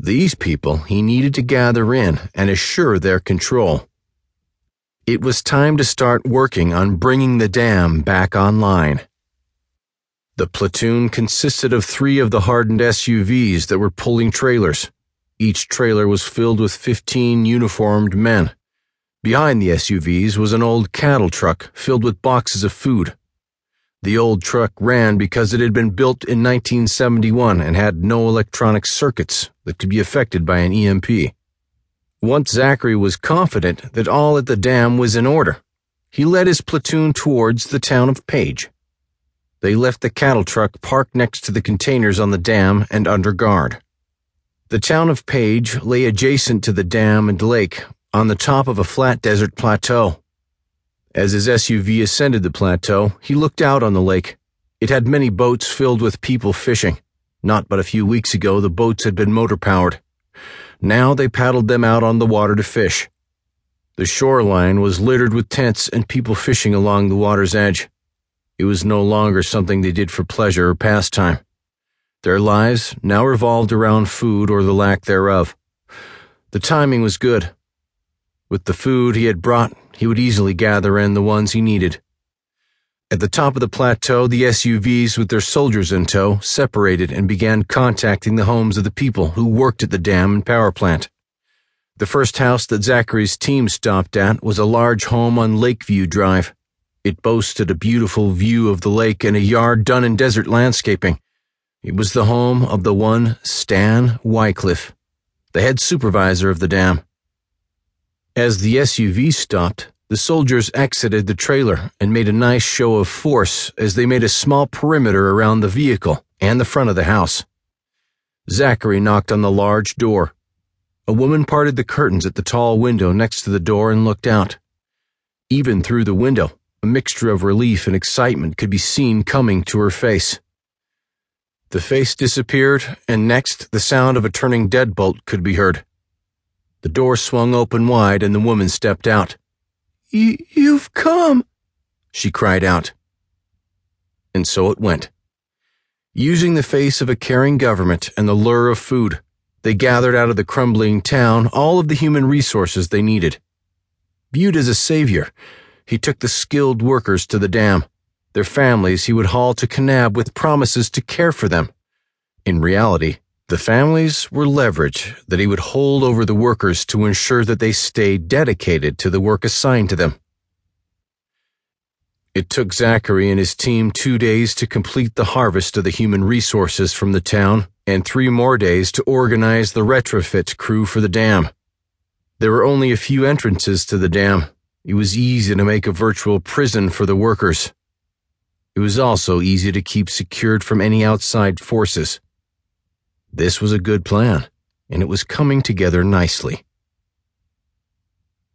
These people he needed to gather in and assure their control. It was time to start working on bringing the dam back online. The platoon consisted of three of the hardened SUVs that were pulling trailers. Each trailer was filled with 15 uniformed men. Behind the SUVs was an old cattle truck filled with boxes of food. The old truck ran because it had been built in 1971 and had no electronic circuits that could be affected by an EMP. Once Zachary was confident that all at the dam was in order, he led his platoon towards the town of Page. They left the cattle truck parked next to the containers on the dam and under guard. The town of Page lay adjacent to the dam and lake on the top of a flat desert plateau. As his SUV ascended the plateau, he looked out on the lake. It had many boats filled with people fishing. Not but a few weeks ago, the boats had been motor powered. Now they paddled them out on the water to fish. The shoreline was littered with tents and people fishing along the water's edge. It was no longer something they did for pleasure or pastime. Their lives now revolved around food or the lack thereof. The timing was good. With the food he had brought, he would easily gather in the ones he needed. At the top of the plateau, the SUVs with their soldiers in tow separated and began contacting the homes of the people who worked at the dam and power plant. The first house that Zachary's team stopped at was a large home on Lakeview Drive. It boasted a beautiful view of the lake and a yard done in desert landscaping. It was the home of the one Stan Wycliffe, the head supervisor of the dam. As the SUV stopped, the soldiers exited the trailer and made a nice show of force as they made a small perimeter around the vehicle and the front of the house. Zachary knocked on the large door. A woman parted the curtains at the tall window next to the door and looked out. Even through the window, a mixture of relief and excitement could be seen coming to her face. The face disappeared, and next the sound of a turning deadbolt could be heard. The door swung open wide, and the woman stepped out. You've come, she cried out. And so it went. Using the face of a caring government and the lure of food, they gathered out of the crumbling town all of the human resources they needed. Viewed as a savior, he took the skilled workers to the dam. Their families he would haul to Kanab with promises to care for them. In reality, the families were leverage that he would hold over the workers to ensure that they stayed dedicated to the work assigned to them. It took Zachary and his team two days to complete the harvest of the human resources from the town and three more days to organize the retrofit crew for the dam. There were only a few entrances to the dam, it was easy to make a virtual prison for the workers. It was also easy to keep secured from any outside forces. This was a good plan, and it was coming together nicely.